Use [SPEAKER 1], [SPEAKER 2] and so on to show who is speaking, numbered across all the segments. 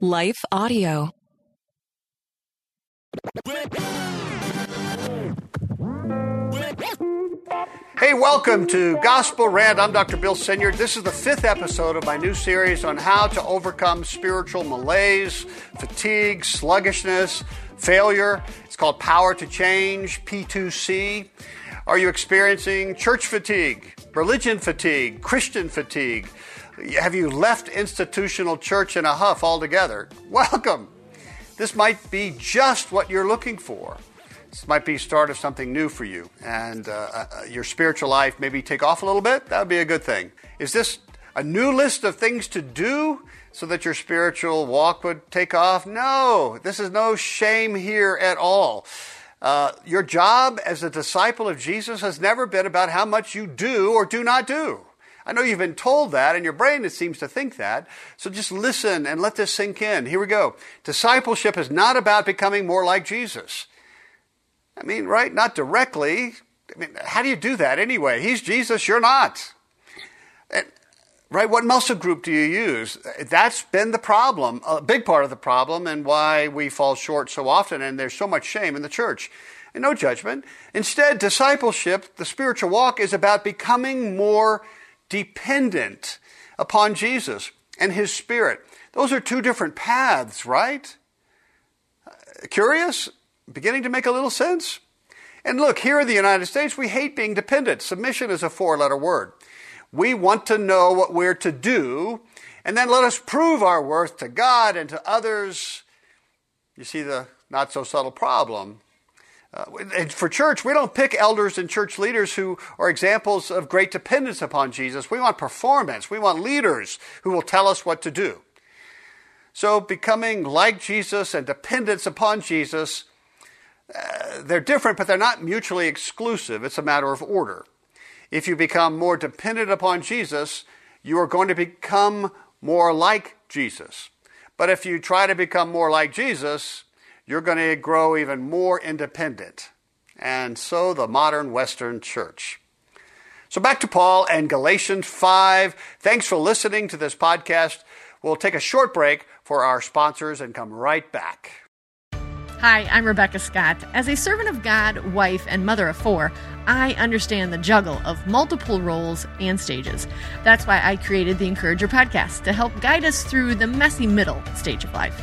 [SPEAKER 1] Life Audio.
[SPEAKER 2] Hey, welcome to Gospel Rant. I'm Dr. Bill Senyard. This is the fifth episode of my new series on how to overcome spiritual malaise, fatigue, sluggishness, failure. It's called Power to Change, P2C. Are you experiencing church fatigue, religion fatigue, Christian fatigue? Have you left institutional church in a huff altogether? Welcome. This might be just what you're looking for. This might be start of something new for you, and uh, uh, your spiritual life maybe take off a little bit. That would be a good thing. Is this a new list of things to do so that your spiritual walk would take off? No, this is no shame here at all. Uh, your job as a disciple of Jesus has never been about how much you do or do not do. I know you've been told that, and your brain seems to think that. So just listen and let this sink in. Here we go. Discipleship is not about becoming more like Jesus. I mean, right? Not directly. I mean, how do you do that anyway? He's Jesus, you're not. And, right? What muscle group do you use? That's been the problem, a big part of the problem, and why we fall short so often, and there's so much shame in the church. And no judgment. Instead, discipleship, the spiritual walk, is about becoming more dependent upon Jesus and His Spirit. Those are two different paths, right? Curious? Beginning to make a little sense? And look, here in the United States, we hate being dependent. Submission is a four letter word. We want to know what we're to do, and then let us prove our worth to God and to others. You see the not so subtle problem. Uh, for church, we don't pick elders and church leaders who are examples of great dependence upon Jesus. We want performance. We want leaders who will tell us what to do. So, becoming like Jesus and dependence upon Jesus, uh, they're different, but they're not mutually exclusive. It's a matter of order. If you become more dependent upon Jesus, you are going to become more like Jesus. But if you try to become more like Jesus, you're going to grow even more independent. And so the modern Western church. So back to Paul and Galatians 5. Thanks for listening to this podcast. We'll take a short break for our sponsors and come right back.
[SPEAKER 3] Hi, I'm Rebecca Scott. As a servant of God, wife, and mother of four, I understand the juggle of multiple roles and stages. That's why I created the Encourager podcast to help guide us through the messy middle stage of life.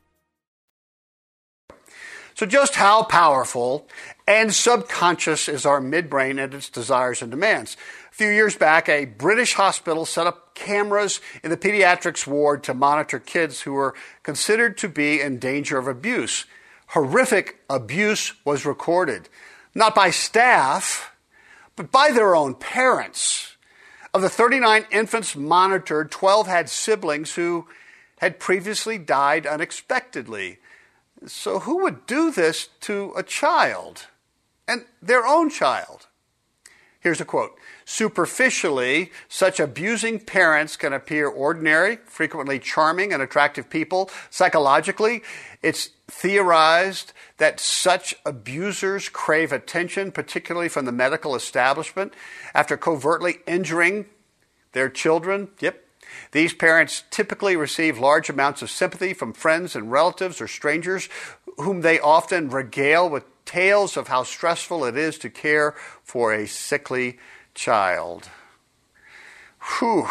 [SPEAKER 2] So, just how powerful and subconscious is our midbrain and its desires and demands? A few years back, a British hospital set up cameras in the pediatrics ward to monitor kids who were considered to be in danger of abuse. Horrific abuse was recorded, not by staff, but by their own parents. Of the 39 infants monitored, 12 had siblings who had previously died unexpectedly. So, who would do this to a child and their own child? Here's a quote Superficially, such abusing parents can appear ordinary, frequently charming and attractive people. Psychologically, it's theorized that such abusers crave attention, particularly from the medical establishment, after covertly injuring their children. Yep. These parents typically receive large amounts of sympathy from friends and relatives or strangers, whom they often regale with tales of how stressful it is to care for a sickly child. Whew.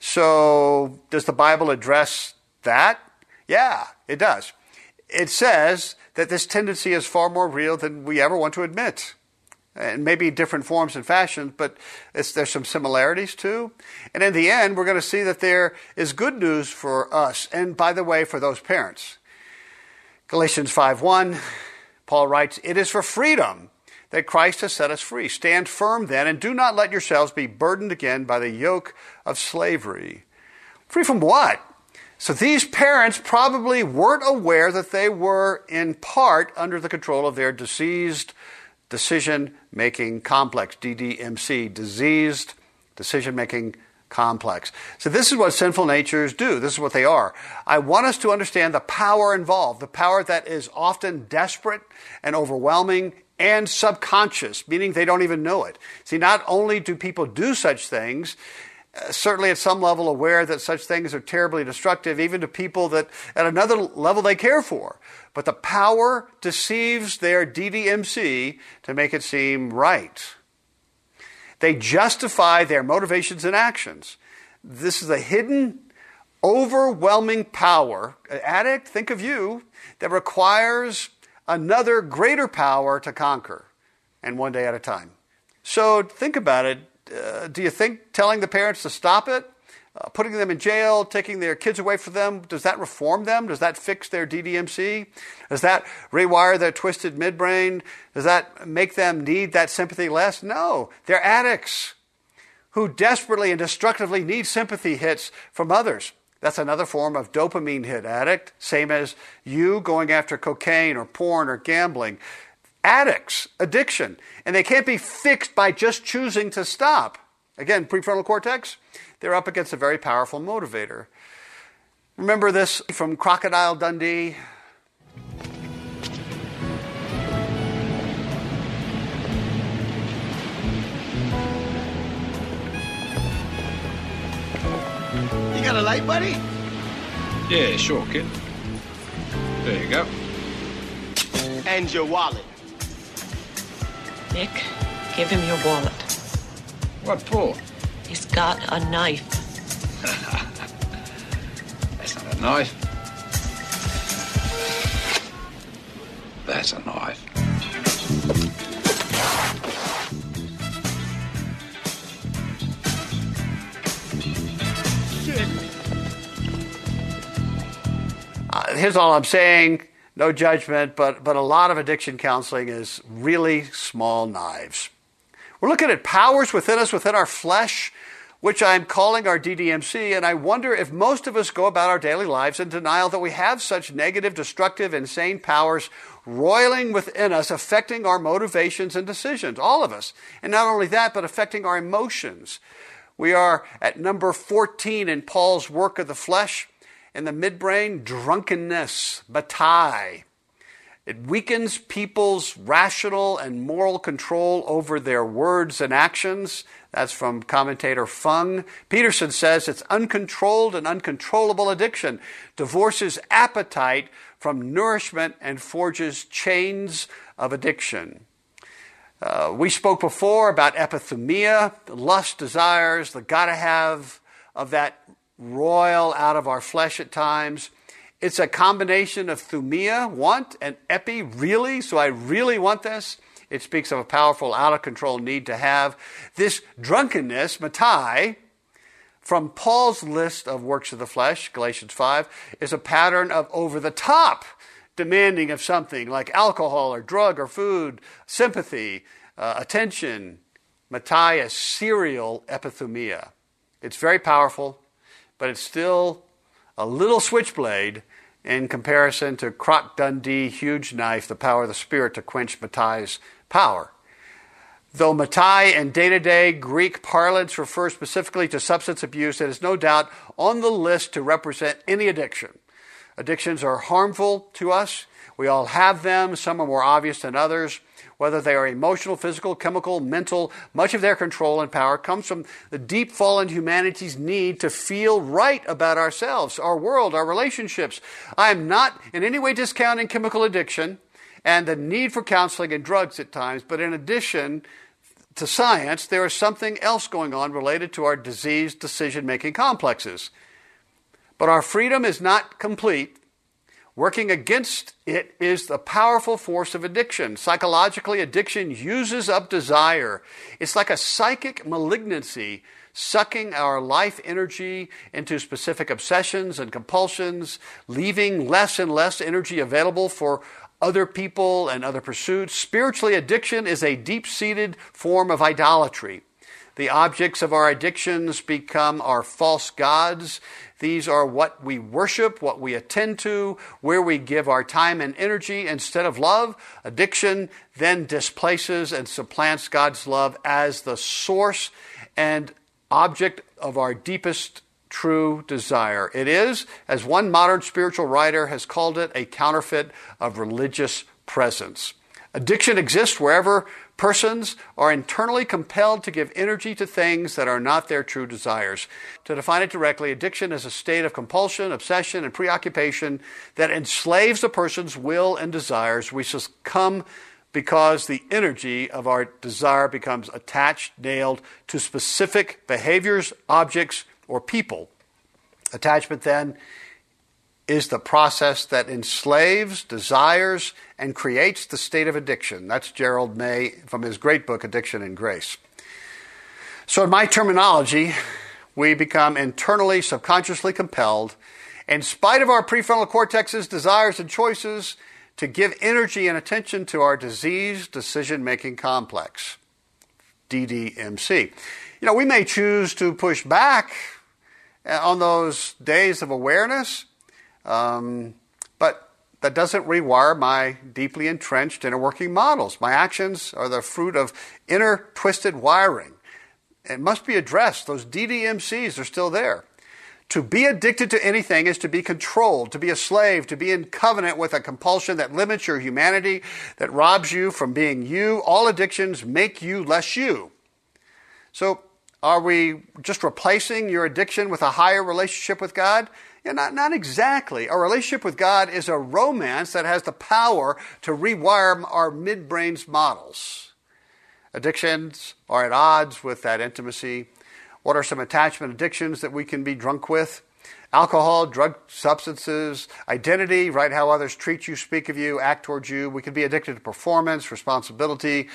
[SPEAKER 2] So, does the Bible address that? Yeah, it does. It says that this tendency is far more real than we ever want to admit. And maybe different forms and fashions, but there's some similarities too. And in the end, we're going to see that there is good news for us, and by the way, for those parents. Galatians 5:1, Paul writes, "It is for freedom that Christ has set us free. Stand firm then, and do not let yourselves be burdened again by the yoke of slavery. Free from what? So these parents probably weren't aware that they were in part under the control of their diseased decision making complex, DDMC, diseased decision making complex. So this is what sinful natures do. This is what they are. I want us to understand the power involved, the power that is often desperate and overwhelming and subconscious, meaning they don't even know it. See, not only do people do such things, uh, certainly at some level aware that such things are terribly destructive, even to people that at another level they care for. But the power deceives their DDMC to make it seem right. They justify their motivations and actions. This is a hidden, overwhelming power, addict, think of you, that requires another greater power to conquer, and one day at a time. So think about it. Uh, do you think telling the parents to stop it, uh, putting them in jail, taking their kids away from them, does that reform them? Does that fix their DDMC? Does that rewire their twisted midbrain? Does that make them need that sympathy less? No. They're addicts who desperately and destructively need sympathy hits from others. That's another form of dopamine hit addict, same as you going after cocaine or porn or gambling. Addicts, addiction, and they can't be fixed by just choosing to stop. Again, prefrontal cortex, they're up against a very powerful motivator. Remember this from Crocodile Dundee?
[SPEAKER 1] You got a light, buddy?
[SPEAKER 4] Yeah, sure, kid. There you go.
[SPEAKER 1] And your wallet.
[SPEAKER 5] Nick, give him your wallet.
[SPEAKER 4] What for?
[SPEAKER 5] He's got a knife.
[SPEAKER 4] That's not a knife. That's a knife.
[SPEAKER 2] Uh, here's all I'm saying no judgment, but, but a lot of addiction counseling is really small knives. We're looking at powers within us, within our flesh, which I'm calling our DDMC, and I wonder if most of us go about our daily lives in denial that we have such negative, destructive, insane powers roiling within us, affecting our motivations and decisions, all of us. And not only that, but affecting our emotions. We are at number 14 in Paul's work of the flesh in the midbrain, drunkenness, matai. It weakens people's rational and moral control over their words and actions. That's from commentator Fung. Peterson says it's uncontrolled and uncontrollable addiction, divorces appetite from nourishment and forges chains of addiction. Uh, we spoke before about epithumia, the lust, desires, the gotta have of that roil out of our flesh at times. It's a combination of thumia, want, and epi, really. So I really want this. It speaks of a powerful, out of control need to have. This drunkenness, matai, from Paul's list of works of the flesh, Galatians 5, is a pattern of over the top demanding of something like alcohol or drug or food, sympathy, uh, attention. Matai is serial epithumia. It's very powerful but it's still a little switchblade in comparison to Croc Dundee huge knife, the power of the Spirit to quench Matai's power. Though matai in day to day Greek parlance refers specifically to substance abuse, it is no doubt on the list to represent any addiction. Addictions are harmful to us. We all have them. Some are more obvious than others. Whether they are emotional, physical, chemical, mental, much of their control and power comes from the deep fallen humanity's need to feel right about ourselves, our world, our relationships. I am not in any way discounting chemical addiction and the need for counseling and drugs at times. But in addition to science, there is something else going on related to our disease decision making complexes. But our freedom is not complete. Working against it is the powerful force of addiction. Psychologically, addiction uses up desire. It's like a psychic malignancy sucking our life energy into specific obsessions and compulsions, leaving less and less energy available for other people and other pursuits. Spiritually, addiction is a deep seated form of idolatry. The objects of our addictions become our false gods. These are what we worship, what we attend to, where we give our time and energy instead of love. Addiction then displaces and supplants God's love as the source and object of our deepest true desire. It is, as one modern spiritual writer has called it, a counterfeit of religious presence. Addiction exists wherever persons are internally compelled to give energy to things that are not their true desires. To define it directly, addiction is a state of compulsion, obsession, and preoccupation that enslaves a person's will and desires. We succumb because the energy of our desire becomes attached, nailed to specific behaviors, objects, or people. Attachment, then, is the process that enslaves, desires, and creates the state of addiction. That's Gerald May from his great book, Addiction and Grace. So, in my terminology, we become internally, subconsciously compelled, in spite of our prefrontal cortex's desires and choices, to give energy and attention to our disease decision making complex, DDMC. You know, we may choose to push back uh, on those days of awareness. Um, but that doesn't rewire my deeply entrenched inner working models. My actions are the fruit of inner twisted wiring. It must be addressed. Those DDMCs are still there. To be addicted to anything is to be controlled, to be a slave, to be in covenant with a compulsion that limits your humanity, that robs you from being you. All addictions make you less you. So are we just replacing your addiction with a higher relationship with God? Yeah, not, not exactly. Our relationship with God is a romance that has the power to rewire our midbrain's models. Addictions are at odds with that intimacy. What are some attachment addictions that we can be drunk with? Alcohol, drug substances, identity, right? How others treat you, speak of you, act towards you. We can be addicted to performance, responsibility.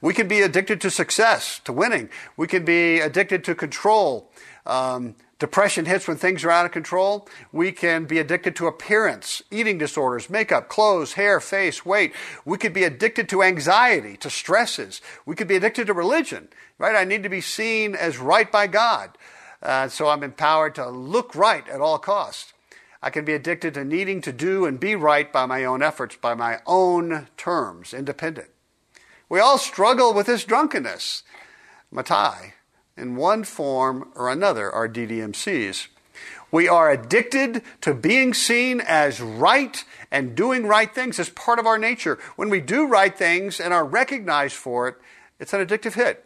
[SPEAKER 2] We can be addicted to success, to winning. We can be addicted to control. Um, depression hits when things are out of control. We can be addicted to appearance, eating disorders, makeup, clothes, hair, face, weight. We could be addicted to anxiety, to stresses. We could be addicted to religion, right? I need to be seen as right by God. Uh, so I'm empowered to look right at all costs. I can be addicted to needing to do and be right by my own efforts, by my own terms, independent. We all struggle with this drunkenness. Matai, in one form or another, are DDMCs. We are addicted to being seen as right and doing right things as part of our nature. When we do right things and are recognized for it, it's an addictive hit.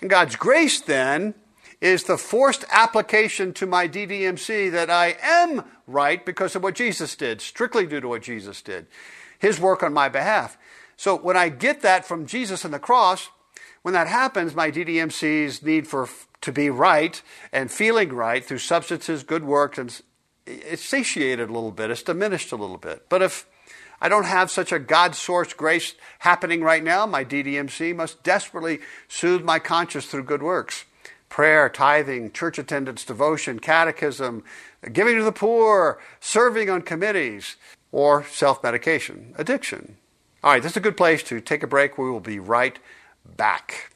[SPEAKER 2] And God's grace then is the forced application to my DDMC that I am right because of what Jesus did, strictly due to what Jesus did, his work on my behalf. So when I get that from Jesus and the cross, when that happens, my DDMC's need for to be right and feeling right through substances, good works, and it's satiated a little bit. It's diminished a little bit. But if I don't have such a God source grace happening right now, my DDMC must desperately soothe my conscience through good works prayer, tithing, church attendance, devotion, catechism, giving to the poor, serving on committees, or self medication, addiction. All right, this is a good place to take a break. We will be right back.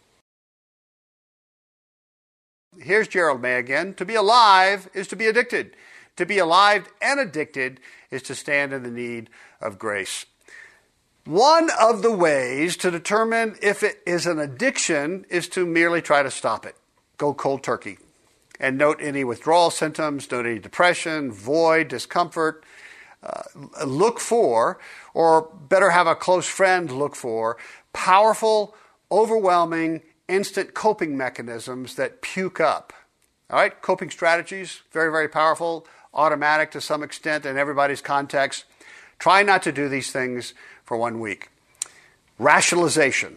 [SPEAKER 2] Here's Gerald May again. To be alive is to be addicted. To be alive and addicted is to stand in the need of grace. One of the ways to determine if it is an addiction is to merely try to stop it. Go cold turkey. And note any withdrawal symptoms, note any depression, void, discomfort. Uh, look for, or better have a close friend look for, powerful, overwhelming, instant coping mechanisms that puke up. All right, coping strategies, very, very powerful, automatic to some extent in everybody's context. Try not to do these things for one week. Rationalization.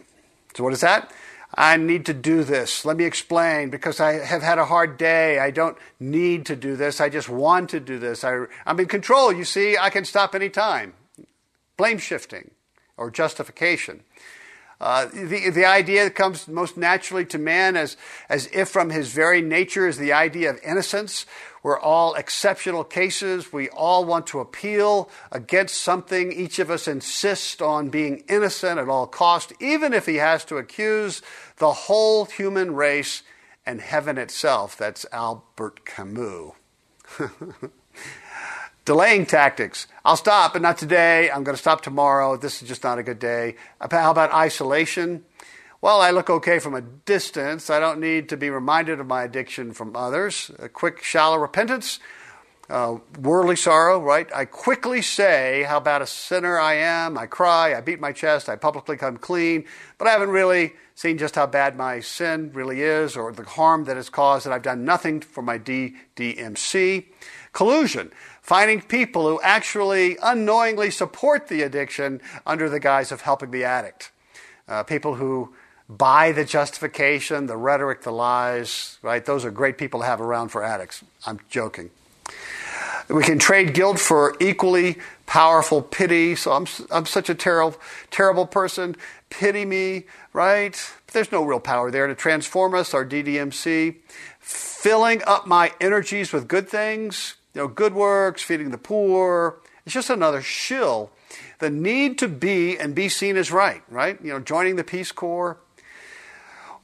[SPEAKER 2] So, what is that? I need to do this. Let me explain because I have had a hard day. I don't need to do this. I just want to do this. I, am in control. You see, I can stop anytime. Blame shifting or justification. Uh, the, the idea that comes most naturally to man as, as if from his very nature is the idea of innocence. We're all exceptional cases. We all want to appeal against something. Each of us insists on being innocent at all cost, even if he has to accuse the whole human race and heaven itself. That's Albert Camus. Delaying tactics. I'll stop, but not today. I'm going to stop tomorrow. This is just not a good day. How about isolation? Well, I look okay from a distance. I don't need to be reminded of my addiction from others. A quick, shallow repentance, uh, worldly sorrow, right? I quickly say how bad a sinner I am. I cry, I beat my chest, I publicly come clean, but I haven't really seen just how bad my sin really is or the harm that it's caused, and I've done nothing for my DDMC. Collusion finding people who actually unknowingly support the addiction under the guise of helping the addict. Uh, people who buy the justification, the rhetoric, the lies, right? Those are great people to have around for addicts. I'm joking. We can trade guilt for equally powerful pity. So I'm, I'm such a terrible, terrible person. Pity me, right? But there's no real power there to transform us, our DDMC. Filling up my energies with good things, you know, good works, feeding the poor. It's just another shill. The need to be and be seen as right, right? You know, joining the Peace Corps.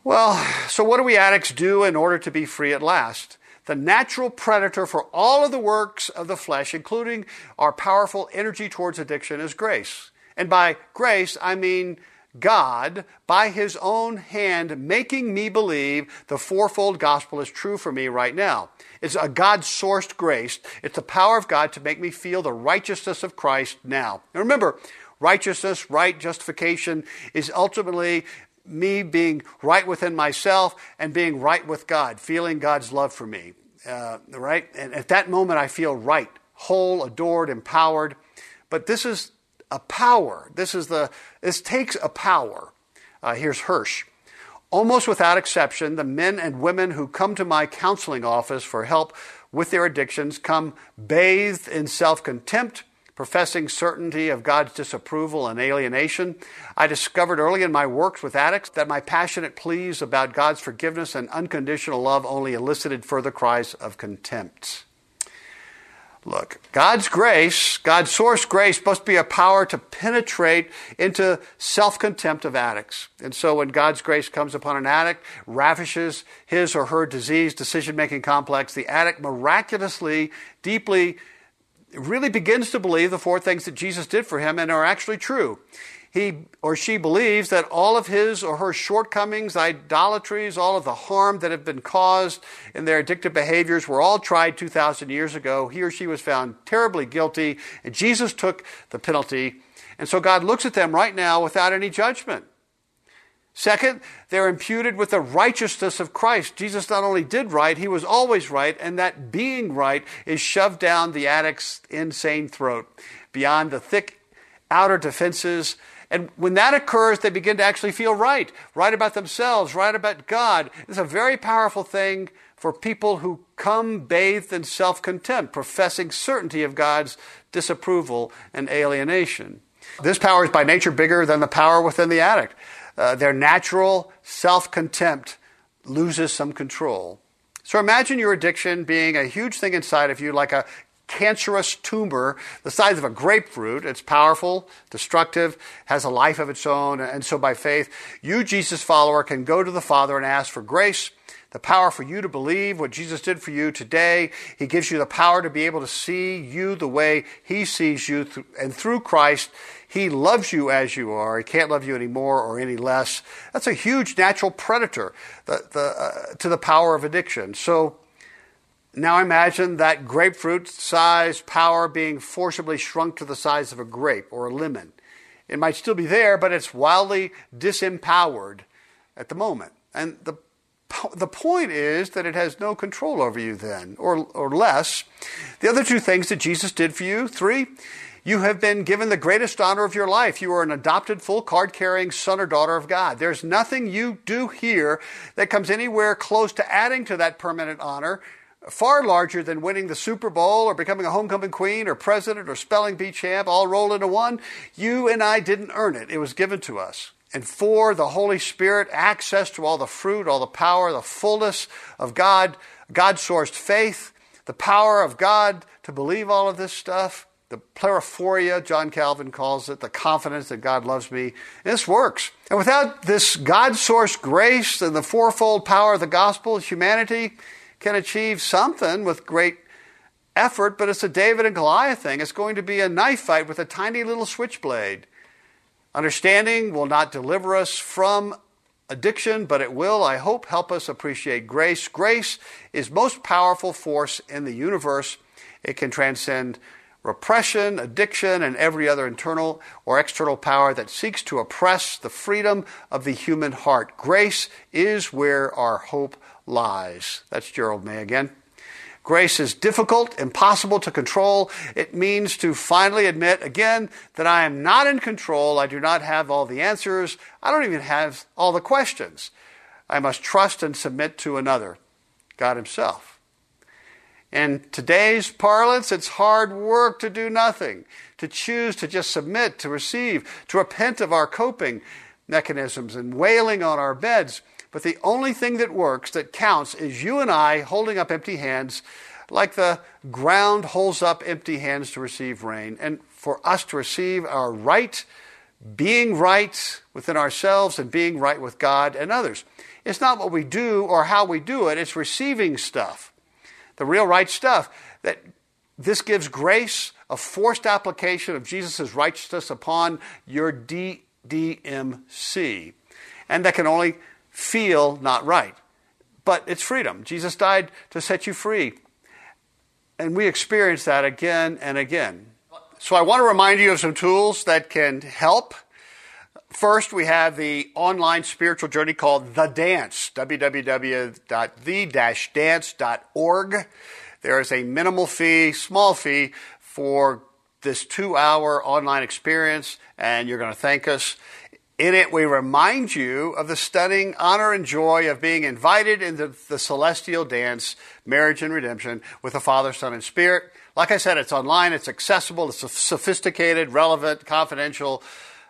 [SPEAKER 2] Well, so what do we addicts do in order to be free at last? The natural predator for all of the works of the flesh, including our powerful energy towards addiction, is grace. And by grace, I mean God, by his own hand, making me believe the fourfold gospel is true for me right now. It's a God sourced grace. It's the power of God to make me feel the righteousness of Christ now. And remember, righteousness, right justification is ultimately me being right within myself and being right with God, feeling God's love for me. Uh, right? And at that moment, I feel right, whole, adored, empowered. But this is a power. This is the. This takes a power. Uh, here's Hirsch. Almost without exception, the men and women who come to my counseling office for help with their addictions come bathed in self contempt, professing certainty of God's disapproval and alienation. I discovered early in my works with addicts that my passionate pleas about God's forgiveness and unconditional love only elicited further cries of contempt. Look, God's grace, God's source grace must be a power to penetrate into self contempt of addicts. And so when God's grace comes upon an addict, ravishes his or her disease decision making complex, the addict miraculously, deeply, really begins to believe the four things that Jesus did for him and are actually true he or she believes that all of his or her shortcomings, idolatries, all of the harm that have been caused in their addictive behaviors were all tried 2,000 years ago. He or she was found terribly guilty, and Jesus took the penalty. And so God looks at them right now without any judgment. Second, they're imputed with the righteousness of Christ. Jesus not only did right, he was always right, and that being right is shoved down the addict's insane throat beyond the thick outer defenses and when that occurs, they begin to actually feel right, right about themselves, right about God. It's a very powerful thing for people who come bathed in self contempt, professing certainty of God's disapproval and alienation. This power is by nature bigger than the power within the addict. Uh, their natural self contempt loses some control. So imagine your addiction being a huge thing inside of you, like a cancerous tumor the size of a grapefruit. It's powerful, destructive, has a life of its own. And so by faith, you, Jesus follower, can go to the Father and ask for grace the power for you to believe what Jesus did for you today. He gives you the power to be able to see you the way He sees you. And through Christ, He loves you as you are. He can't love you any more or any less. That's a huge natural predator the, the, uh, to the power of addiction. So now imagine that grapefruit size power being forcibly shrunk to the size of a grape or a lemon. It might still be there, but it's wildly disempowered at the moment. And the the point is that it has no control over you then, or, or less. The other two things that Jesus did for you three, you have been given the greatest honor of your life. You are an adopted, full card carrying son or daughter of God. There's nothing you do here that comes anywhere close to adding to that permanent honor, far larger than winning the Super Bowl or becoming a homecoming queen or president or spelling bee champ, all rolled into one. You and I didn't earn it, it was given to us and for the Holy Spirit, access to all the fruit, all the power, the fullness of God, God sourced faith, the power of God to believe all of this stuff, the plerophoria, John Calvin calls it, the confidence that God loves me. And This works. And without this God sourced grace and the fourfold power of the gospel, humanity can achieve something with great effort, but it's a David and Goliath thing. It's going to be a knife fight with a tiny little switchblade. Understanding will not deliver us from addiction, but it will, I hope, help us appreciate grace. Grace is most powerful force in the universe. It can transcend repression, addiction, and every other internal or external power that seeks to oppress the freedom of the human heart. Grace is where our hope lies. That's Gerald May again. Grace is difficult, impossible to control. It means to finally admit again that I am not in control. I do not have all the answers. I don't even have all the questions. I must trust and submit to another, God Himself. In today's parlance, it's hard work to do nothing, to choose to just submit, to receive, to repent of our coping mechanisms and wailing on our beds. But the only thing that works, that counts, is you and I holding up empty hands like the ground holds up empty hands to receive rain. And for us to receive our right, being right within ourselves and being right with God and others. It's not what we do or how we do it, it's receiving stuff. The real right stuff. That this gives grace, a forced application of Jesus' righteousness upon your DDMC. And that can only feel not right. But it's freedom. Jesus died to set you free. And we experience that again and again. So I want to remind you of some tools that can help. First, we have the online spiritual journey called The Dance, www.the-dance.org. There is a minimal fee, small fee for this two hour online experience, and you're going to thank us. In it, we remind you of the stunning honor and joy of being invited into the celestial dance, marriage and redemption, with the Father, Son, and Spirit. Like I said, it's online, it's accessible, it's sophisticated, relevant, confidential.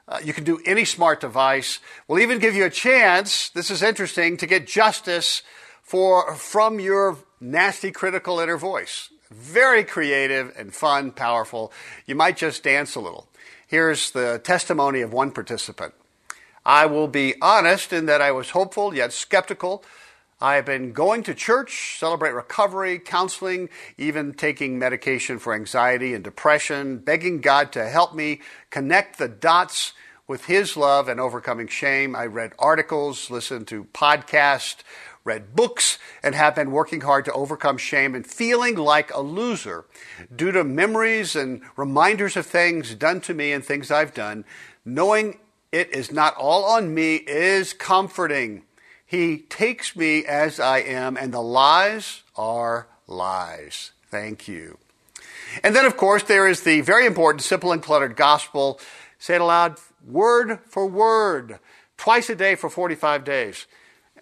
[SPEAKER 2] Uh, you can do any smart device. We'll even give you a chance, this is interesting, to get justice for, from your nasty critical inner voice. Very creative and fun, powerful. You might just dance a little. Here's the testimony of one participant. I will be honest in that I was hopeful yet skeptical. I have been going to church, celebrate recovery, counseling, even taking medication for anxiety and depression, begging God to help me connect the dots with His love and overcoming shame. I read articles, listened to podcasts, read books, and have been working hard to overcome shame and feeling like a loser due to memories and reminders of things done to me and things I've done, knowing it is not all on me is comforting. He takes me as I am, and the lies are lies. Thank you. And then, of course, there is the very important simple, uncluttered gospel. Say it aloud, word for word, twice a day for 45 days.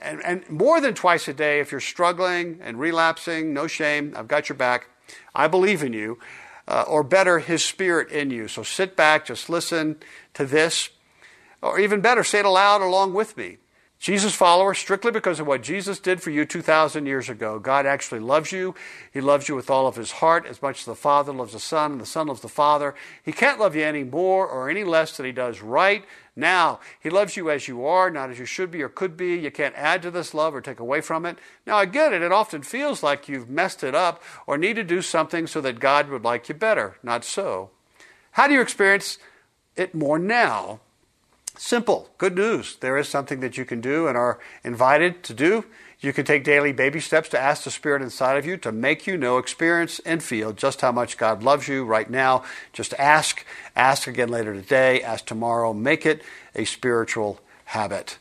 [SPEAKER 2] And, and more than twice a day if you're struggling and relapsing, no shame, I've got your back. I believe in you. Uh, or better, His Spirit in you. So sit back, just listen to this or even better, say it aloud along with me. Jesus follower strictly because of what Jesus did for you 2,000 years ago. God actually loves you. He loves you with all of his heart, as much as the Father loves the Son and the Son loves the Father. He can't love you any more or any less than he does right now. He loves you as you are, not as you should be or could be. You can't add to this love or take away from it. Now, I get it. It often feels like you've messed it up or need to do something so that God would like you better. Not so. How do you experience it more now Simple, good news. There is something that you can do and are invited to do. You can take daily baby steps to ask the Spirit inside of you to make you know, experience, and feel just how much God loves you right now. Just ask. Ask again later today. Ask tomorrow. Make it a spiritual habit.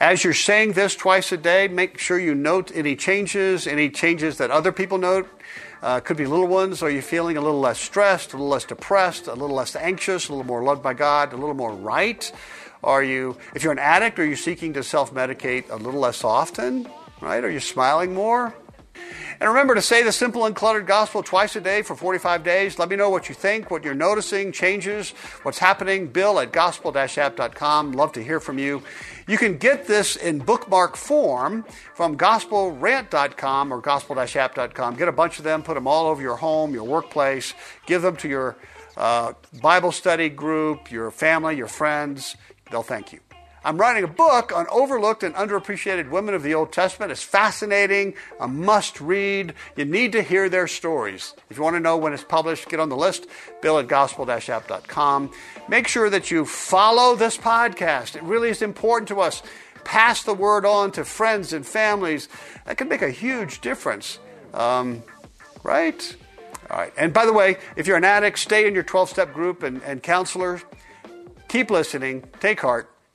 [SPEAKER 2] As you're saying this twice a day, make sure you note any changes, any changes that other people note. Uh, could be little ones. Are you feeling a little less stressed, a little less depressed, a little less anxious, a little more loved by God, a little more right? Are you, if you're an addict, are you seeking to self medicate a little less often? Right? Are you smiling more? And remember to say the simple, uncluttered gospel twice a day for 45 days. Let me know what you think, what you're noticing, changes, what's happening. Bill at gospel app.com. Love to hear from you. You can get this in bookmark form from gospelrant.com or gospel app.com. Get a bunch of them, put them all over your home, your workplace, give them to your uh, Bible study group, your family, your friends. They'll thank you. I'm writing a book on overlooked and underappreciated women of the Old Testament. It's fascinating, a must read. You need to hear their stories. If you want to know when it's published, get on the list, bill at gospel app.com. Make sure that you follow this podcast. It really is important to us. Pass the word on to friends and families. That can make a huge difference. Um, right? All right. And by the way, if you're an addict, stay in your 12 step group and, and counselors. Keep listening. Take heart,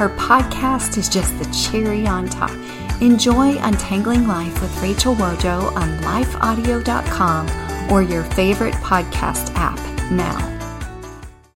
[SPEAKER 6] Her podcast is just the cherry on top. Enjoy Untangling Life with Rachel Wojo on lifeaudio.com or your favorite podcast app now.